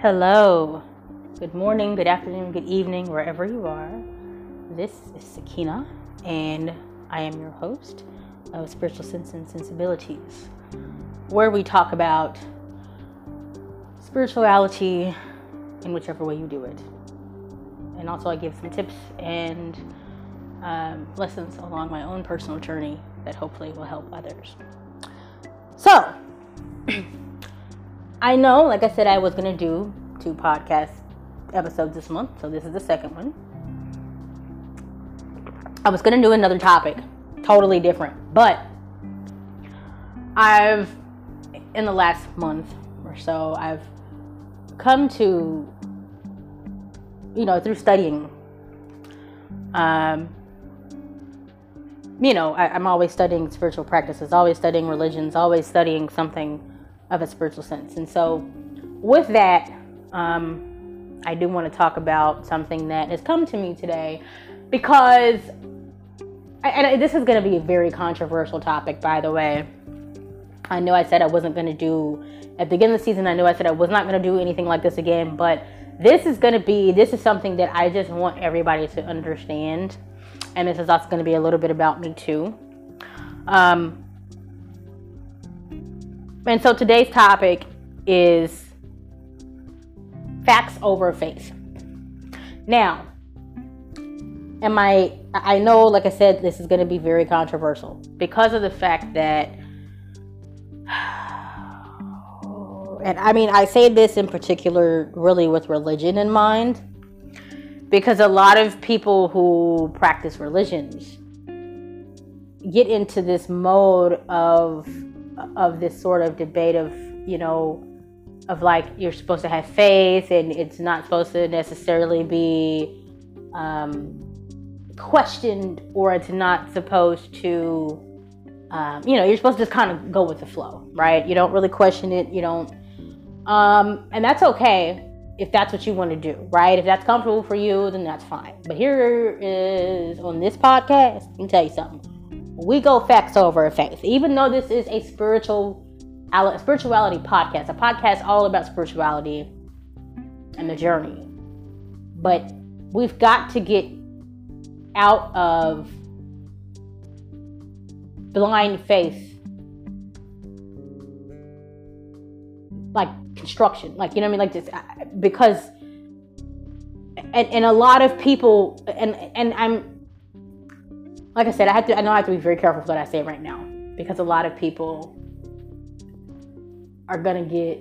Hello. Good morning, good afternoon, good evening, wherever you are. This is Sakina, and I am your host of Spiritual Sense and Sensibilities, where we talk about spirituality in whichever way you do it. And also, I give some tips and um, lessons along my own personal journey that hopefully will help others. So, I know, like I said, I was going to do two podcast episodes this month, so this is the second one. I was going to do another topic, totally different, but I've, in the last month or so, I've come to, you know, through studying, um, you know, I, am always studying spiritual practices, always studying religions, always studying something of a spiritual sense. And so, with that, um, I do want to talk about something that has come to me today because, and this is going to be a very controversial topic, by the way. I know I said I wasn't going to do, at the beginning of the season, I knew I said I was not going to do anything like this again, but this is going to be, this is something that I just want everybody to understand. And this is also going to be a little bit about me too. Um, and so today's topic is facts over faith. Now, am I I know like I said this is going to be very controversial because of the fact that and I mean I say this in particular really with religion in mind because a lot of people who practice religions get into this mode of of this sort of debate of you know of like you're supposed to have faith and it's not supposed to necessarily be um, questioned or it's not supposed to um, you know you're supposed to just kind of go with the flow right? You don't really question it you don't um, and that's okay if that's what you want to do right? If that's comfortable for you then that's fine. But here is on this podcast let me tell you something we go facts over faith. Even though this is a spiritual spirituality podcast, a podcast all about spirituality and the journey. But we've got to get out of blind faith like construction. Like you know what i mean? Like this uh, because and, and a lot of people and and i'm like i said i have to i know i have to be very careful with what i say right now because a lot of people are to get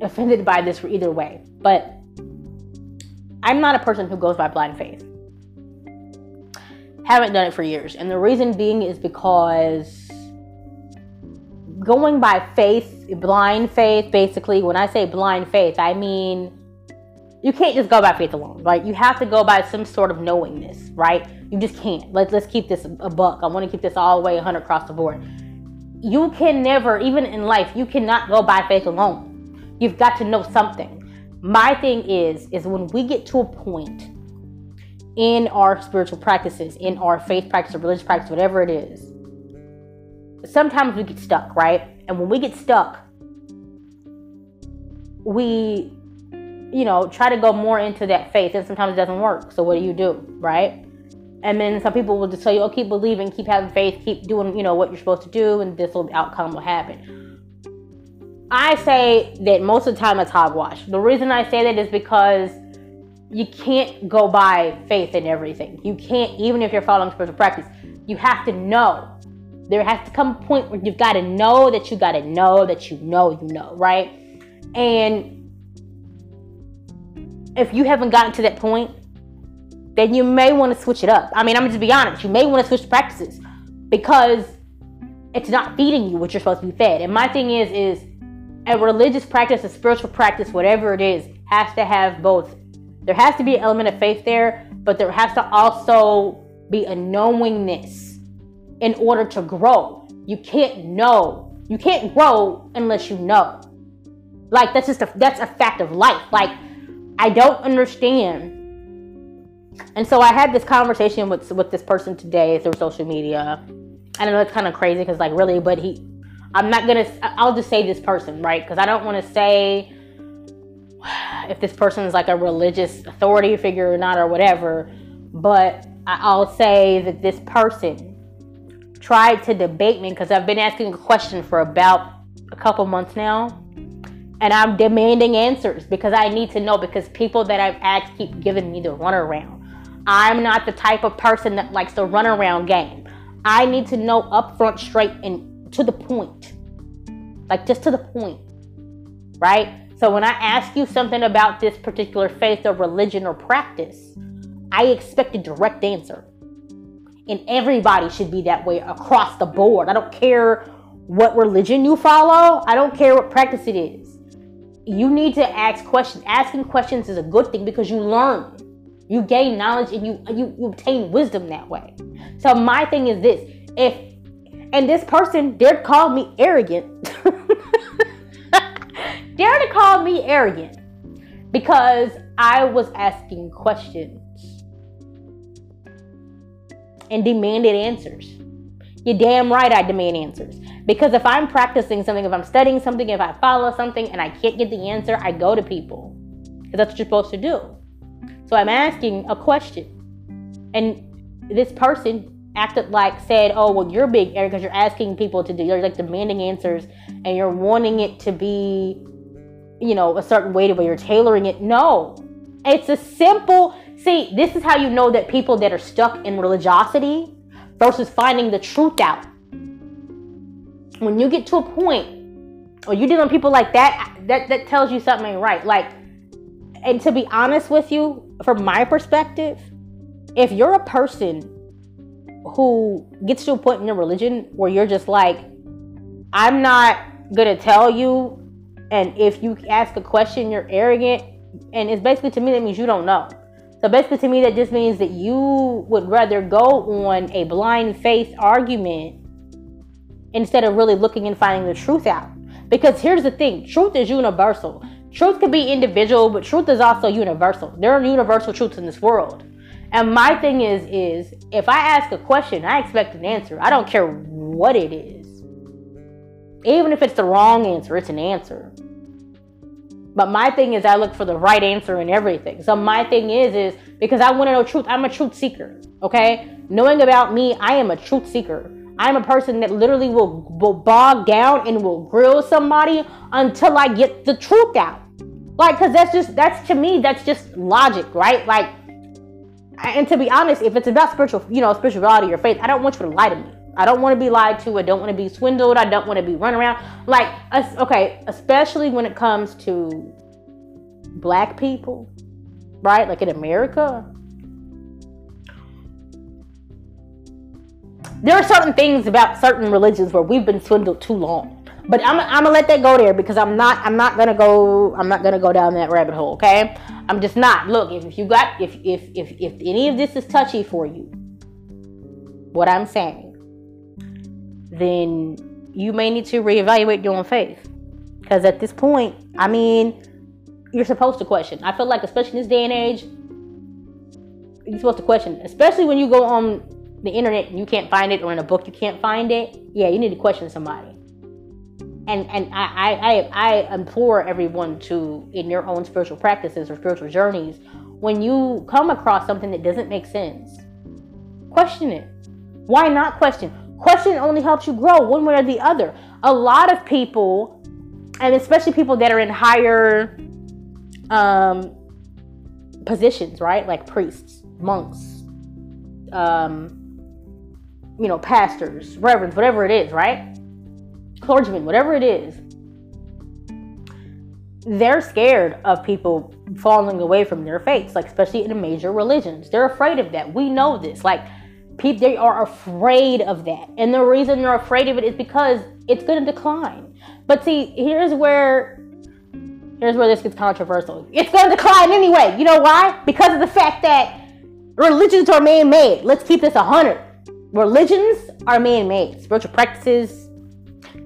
offended by this for either way. But I'm not a person who goes by blind faith. Haven't done it for years. And the reason being is because going by faith, blind faith, basically, when I say blind faith, I mean you can't just go by faith alone, right? You have to go by some sort of knowingness, right? You just can't. Let's let's keep this a buck. I want to keep this all the way 100 across the board you can never, even in life, you cannot go by faith alone. You've got to know something. My thing is, is when we get to a point in our spiritual practices, in our faith practice or religious practice, whatever it is, sometimes we get stuck, right? And when we get stuck, we, you know, try to go more into that faith, and sometimes it doesn't work. So what do you do, right? And then some people will just tell you, oh, keep believing, keep having faith, keep doing, you know, what you're supposed to do, and this will outcome will happen. I say that most of the time it's hogwash. The reason I say that is because you can't go by faith in everything. You can't, even if you're following spiritual practice, you have to know. There has to come a point where you've got to know that you got to know that you know you know, right? And if you haven't gotten to that point, then you may want to switch it up. I mean, I'm just be honest. You may want to switch practices because it's not feeding you what you're supposed to be fed. And my thing is, is a religious practice, a spiritual practice, whatever it is, has to have both. There has to be an element of faith there, but there has to also be a knowingness in order to grow. You can't know. You can't grow unless you know. Like that's just a that's a fact of life. Like I don't understand and so I had this conversation with with this person today through social media. I know it's kind of crazy because like really, but he, I'm not gonna. I'll just say this person, right? Because I don't want to say. if this person is like a religious authority figure or not or whatever, but I'll say that this person tried to debate me because I've been asking a question for about a couple months now. And I'm demanding answers because I need to know because people that I've asked keep giving me the runaround. I'm not the type of person that likes the runaround game. I need to know upfront, straight, and to the point. Like just to the point. Right? So when I ask you something about this particular faith or religion or practice, I expect a direct answer. And everybody should be that way across the board. I don't care what religion you follow, I don't care what practice it is. You need to ask questions. Asking questions is a good thing because you learn. You gain knowledge and you, you, you obtain wisdom that way. So my thing is this if and this person dared call me arrogant. dared to call me arrogant because I was asking questions and demanded answers. You're damn right I demand answers. Because if I'm practicing something, if I'm studying something, if I follow something and I can't get the answer, I go to people. Because that's what you're supposed to do. So I'm asking a question. And this person acted like said, Oh, well, you're big Eric because you're asking people to do you're like demanding answers and you're wanting it to be, you know, a certain way to where you're tailoring it. No. It's a simple See, this is how you know that people that are stuck in religiosity versus finding the truth out. When you get to a point, or you dealing with people like that, that that tells you something ain't right. Like, and to be honest with you, from my perspective, if you're a person who gets to a point in your religion where you're just like, I'm not gonna tell you, and if you ask a question, you're arrogant, and it's basically to me that means you don't know. So basically, to me, that just means that you would rather go on a blind faith argument instead of really looking and finding the truth out. Because here's the thing truth is universal. Truth can be individual, but truth is also universal. There are universal truths in this world. And my thing is, is if I ask a question, I expect an answer. I don't care what it is. Even if it's the wrong answer, it's an answer. But my thing is I look for the right answer in everything. So my thing is is because I want to know truth. I'm a truth seeker. Okay? Knowing about me, I am a truth seeker. I'm a person that literally will, will bog down and will grill somebody until I get the truth out. Like, cause that's just that's to me, that's just logic, right? Like, and to be honest, if it's about spiritual, you know, spirituality or faith, I don't want you to lie to me. I don't want to be lied to. I don't want to be swindled. I don't want to be run around. Like, okay, especially when it comes to black people, right? Like in America. There are certain things about certain religions where we've been swindled too long. But I'm, I'm gonna let that go there because I'm not I'm not gonna go I'm not gonna go down that rabbit hole. Okay, I'm just not. Look, if you got if if if if any of this is touchy for you, what I'm saying, then you may need to reevaluate your own faith. Because at this point, I mean, you're supposed to question. I feel like, especially in this day and age, you're supposed to question, especially when you go on the internet and you can't find it, or in a book you can't find it. Yeah, you need to question somebody. And and I I I implore everyone to, in your own spiritual practices or spiritual journeys, when you come across something that doesn't make sense, question it. Why not question? Question only helps you grow one way or the other. A lot of people, and especially people that are in higher um, positions, right? Like priests, monks, um, you know, pastors, reverends, whatever it is, right? Clergymen, whatever it is. They're scared of people falling away from their faiths, like especially in major religions. They're afraid of that. We know this. Like people they are afraid of that. And the reason they're afraid of it is because it's going to decline. But see here's where here's where this gets controversial. It's going to decline anyway. You know why? Because of the fact that religions are man-made. Let's keep this a hundred. Religions are man-made. Spiritual practices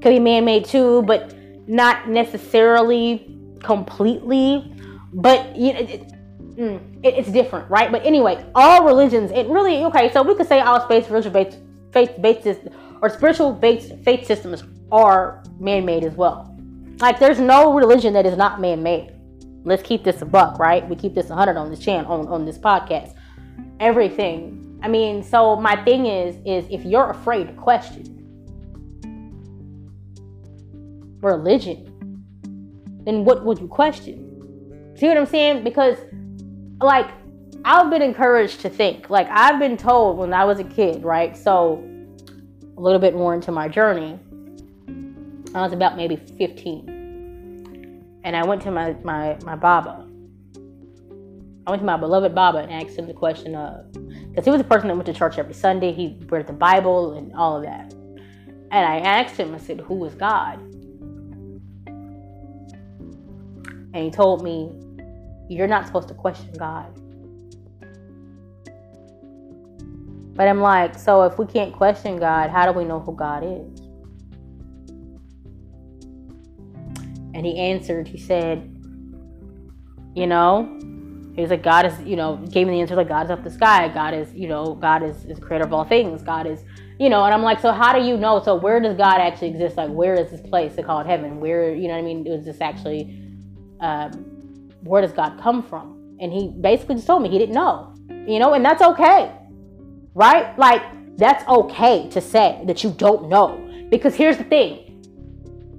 could be man-made too but not necessarily completely. But you know mm, it, it's different, right? But anyway, all religions, it really okay. So we could say all space spiritual based faith based or spiritual based faith systems are man made as well. Like there's no religion that is not man made. Let's keep this a buck, right? We keep this 100 on this channel, on, on this podcast. Everything. I mean, so my thing is, is if you're afraid to question religion, then what would you question? See what I'm saying? Because, like, I've been encouraged to think. Like, I've been told when I was a kid, right? So, a little bit more into my journey. I was about maybe 15. And I went to my, my, my Baba. I went to my beloved Baba and asked him the question of, because he was a person that went to church every Sunday. He read the Bible and all of that. And I asked him, I said, Who is God? And he told me, You're not supposed to question God. But I'm like, so if we can't question God, how do we know who God is? And he answered, he said, you know, he was like, God is, you know, gave me the answer like God is up the sky. God is, you know, God is, is creator of all things. God is, you know, and I'm like, so how do you know? So where does God actually exist? Like, where is this place they call it heaven? Where, you know what I mean? Is this actually, um, where does God come from? And he basically just told me he didn't know, you know, and that's okay right? Like, that's okay to say that you don't know. Because here's the thing.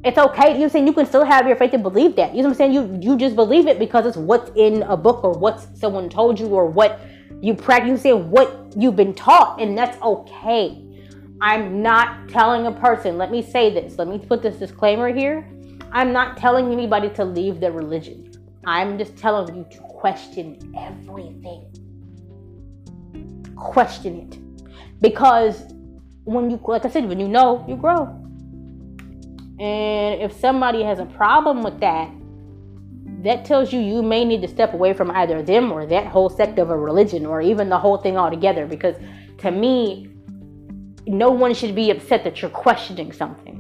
It's okay. You know I'm saying you can still have your faith and believe that. You know what I'm saying? You you just believe it because it's what's in a book or what someone told you or what you practice. You say what you've been taught, and that's okay. I'm not telling a person. Let me say this. Let me put this disclaimer here. I'm not telling anybody to leave their religion. I'm just telling you to question everything. Question it. Because when you like i said when you know you grow. And if somebody has a problem with that that tells you you may need to step away from either them or that whole sect of a religion or even the whole thing altogether. Because to me no one should be upset that you're questioning something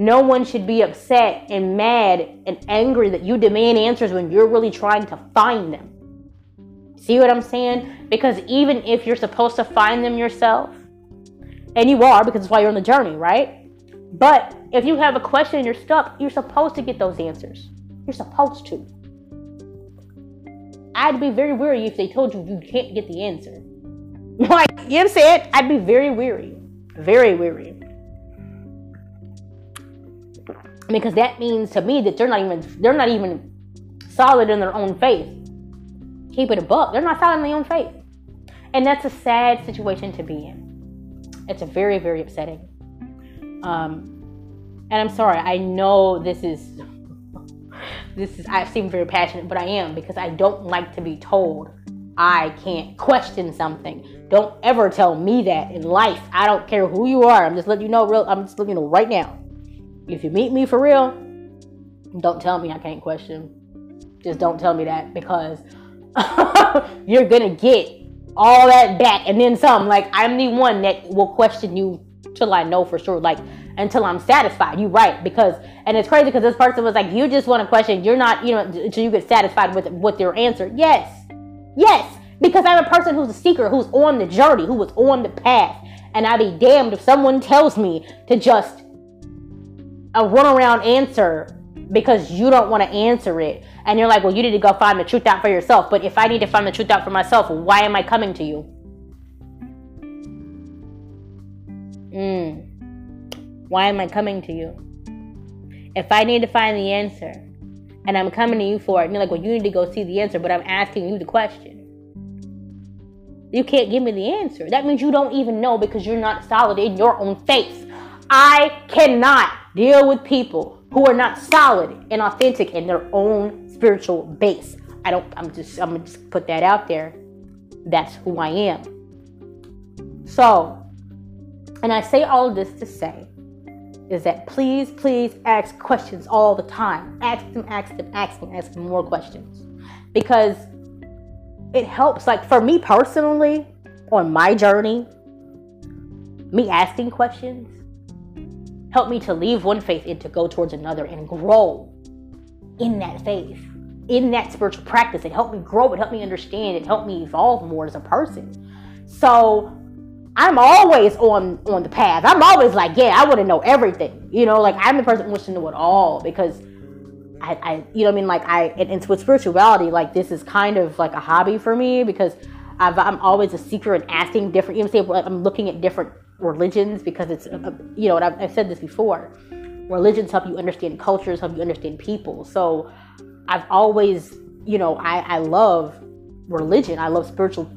no one should be upset and mad and angry that you demand answers when you're really trying to find them See what I'm saying? Because even if you're supposed to find them yourself, and you are because it's why you're on the journey, right? But if you have a question and you're stuck, you're supposed to get those answers. You're supposed to. I'd be very weary if they told you you can't get the answer. Like, you know what I'm saying? I'd be very weary. Very weary. Because that means to me that they're not even they're not even solid in their own faith keep it a buck. They're not solid in their own faith. And that's a sad situation to be in. It's a very, very upsetting. Um, and I'm sorry, I know this is this is I seem very passionate, but I am because I don't like to be told I can't question something. Don't ever tell me that in life. I don't care who you are. I'm just letting you know real I'm just letting you know right now. If you meet me for real, don't tell me I can't question. Just don't tell me that because you're gonna get all that back and then some. Like I'm the one that will question you till I know for sure. Like until I'm satisfied. You right because and it's crazy because this person was like, you just want to question. You're not, you know, until you get satisfied with with your answer. Yes, yes, because I'm a person who's a seeker, who's on the journey, who was on the path, and I'd be damned if someone tells me to just a runaround answer because you don't want to answer it. And you're like, well, you need to go find the truth out for yourself. But if I need to find the truth out for myself, why am I coming to you? Mm. Why am I coming to you? If I need to find the answer and I'm coming to you for it, and you're like, well, you need to go see the answer, but I'm asking you the question. You can't give me the answer. That means you don't even know because you're not solid in your own faith. I cannot deal with people who are not solid and authentic in their own spiritual base. I don't, I'm just, I'm gonna just put that out there. That's who I am. So, and I say all this to say is that please, please ask questions all the time. Ask them, ask them, ask them, ask them more questions. Because it helps, like for me personally, on my journey, me asking questions Help me to leave one faith and to go towards another and grow in that faith, in that spiritual practice. It helped me grow. It helped me understand. It helped me evolve more as a person. So I'm always on on the path. I'm always like, yeah, I want to know everything. You know, like I'm the person who wants to know it all because I, I you know I mean like I and, and with spirituality like this is kind of like a hobby for me because i am always a seeker and asking different you know what I'm looking at different religions because it's uh, you know and I've, I've said this before religions help you understand cultures help you understand people. So I've always you know I I love religion. I love spiritual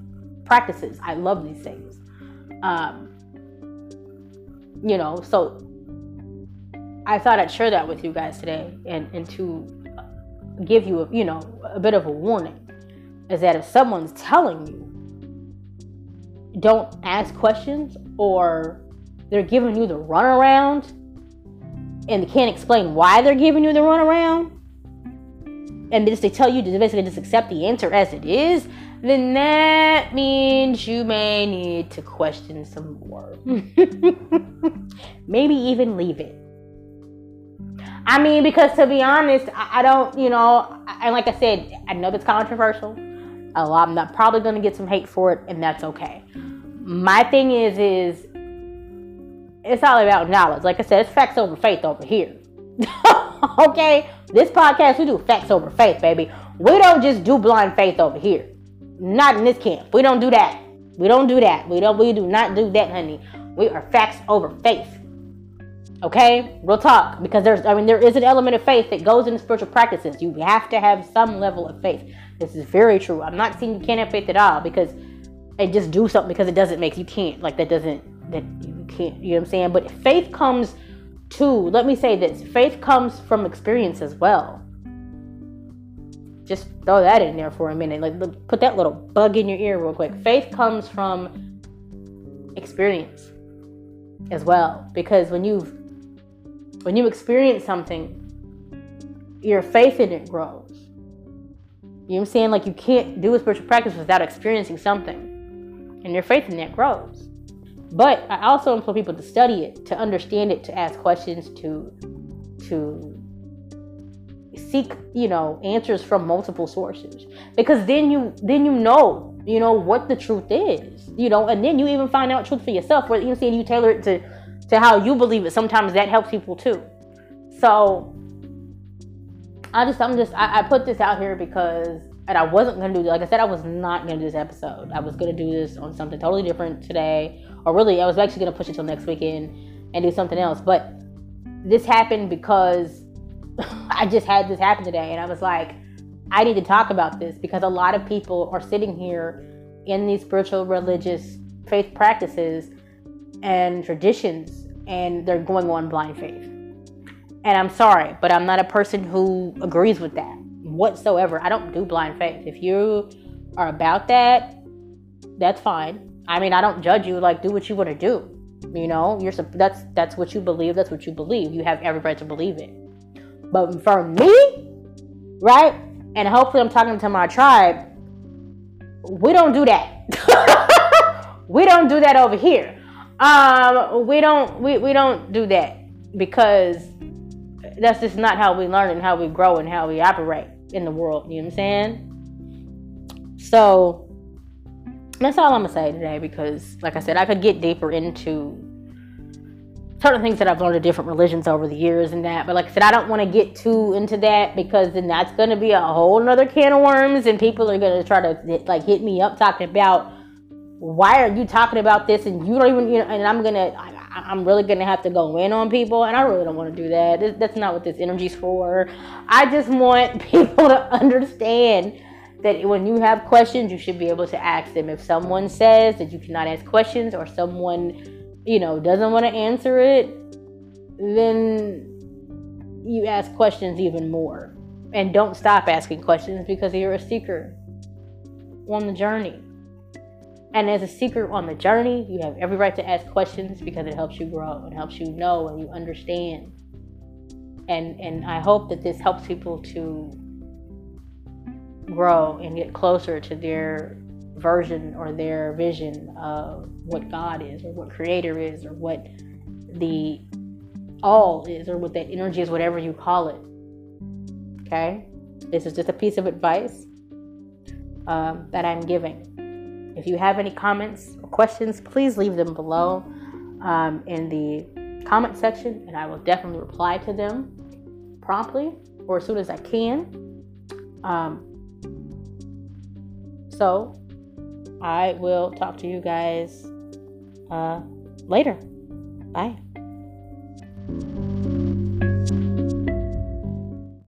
practices. I love these things. Um you know so I thought I'd share that with you guys today and, and to give you, a, you know, a bit of a warning is that if someone's telling you don't ask questions or they're giving you the runaround and they can't explain why they're giving you the runaround and just they tell you to basically just accept the answer as it is, then that means you may need to question some more. Maybe even leave it. I mean, because to be honest, I, don't, you know, and like I said, I know that's controversial. Lot, I'm not probably going to get some hate for it, and that's okay. My thing is, is it's all about knowledge. Like I said, it's facts over faith over here. okay, this podcast we do facts over faith, baby. We don't just do blind faith over here. Not in this camp. We don't do that. We don't do that. We don't. We do not do that, honey. We are facts over faith. Okay, real talk. Because there's, I mean, there is an element of faith that goes into spiritual practices. You have to have some level of faith. This is very true. I'm not saying you can't have faith at all because and just do something because it doesn't make you can't. Like that doesn't that you can't. You know what I'm saying? But faith comes to. Let me say this: faith comes from experience as well. Just throw that in there for a minute. Like put that little bug in your ear real quick. Faith comes from experience as well because when you've when you experience something, your faith in it grows. You know what I'm saying? Like you can't do a spiritual practice without experiencing something. And your faith in that grows. But I also implore people to study it, to understand it, to ask questions, to to seek, you know, answers from multiple sources. Because then you then you know, you know, what the truth is. You know, and then you even find out truth for yourself, where you know saying you tailor it to to how you believe it. Sometimes that helps people too. So I just, I'm just, I, I put this out here because, and I wasn't gonna do, like I said, I was not gonna do this episode. I was gonna do this on something totally different today, or really, I was actually gonna push it till next weekend and do something else. But this happened because I just had this happen today, and I was like, I need to talk about this because a lot of people are sitting here in these spiritual, religious, faith practices and traditions and they're going on blind faith. And I'm sorry, but I'm not a person who agrees with that whatsoever. I don't do blind faith. If you are about that, that's fine. I mean, I don't judge you. Like, do what you want to do. You know, you're that's that's what you believe. That's what you believe. You have every right to believe it. But for me, right? And hopefully, I'm talking to my tribe. We don't do that. we don't do that over here. Um, we don't we, we don't do that because that's just not how we learn and how we grow and how we operate in the world. You know what I'm saying? So that's all I'm gonna say today because, like I said, I could get deeper into certain things that I've learned of different religions over the years and that. But like I said, I don't want to get too into that because then that's gonna be a whole nother can of worms and people are gonna try to like hit me up talking about why are you talking about this and you don't even you know and i'm gonna I, am really gonna have to go in on people and i really don't want to do that. This, that's not what this energy's for. I just want people to understand that when you have questions you should be able to ask them. If someone says that you cannot ask questions or someone you know doesn't want to answer it then you ask questions even more. And don't stop asking questions because you're a seeker on the journey and as a seeker on the journey, you have every right to ask questions because it helps you grow and helps you know and you understand. And and I hope that this helps people to grow and get closer to their version or their vision of what God is or what creator is or what the all is or what that energy is, whatever you call it. Okay? This is just a piece of advice um, that I'm giving. If you have any comments or questions, please leave them below um, in the comment section, and I will definitely reply to them promptly or as soon as I can. Um, so I will talk to you guys uh, later. Bye.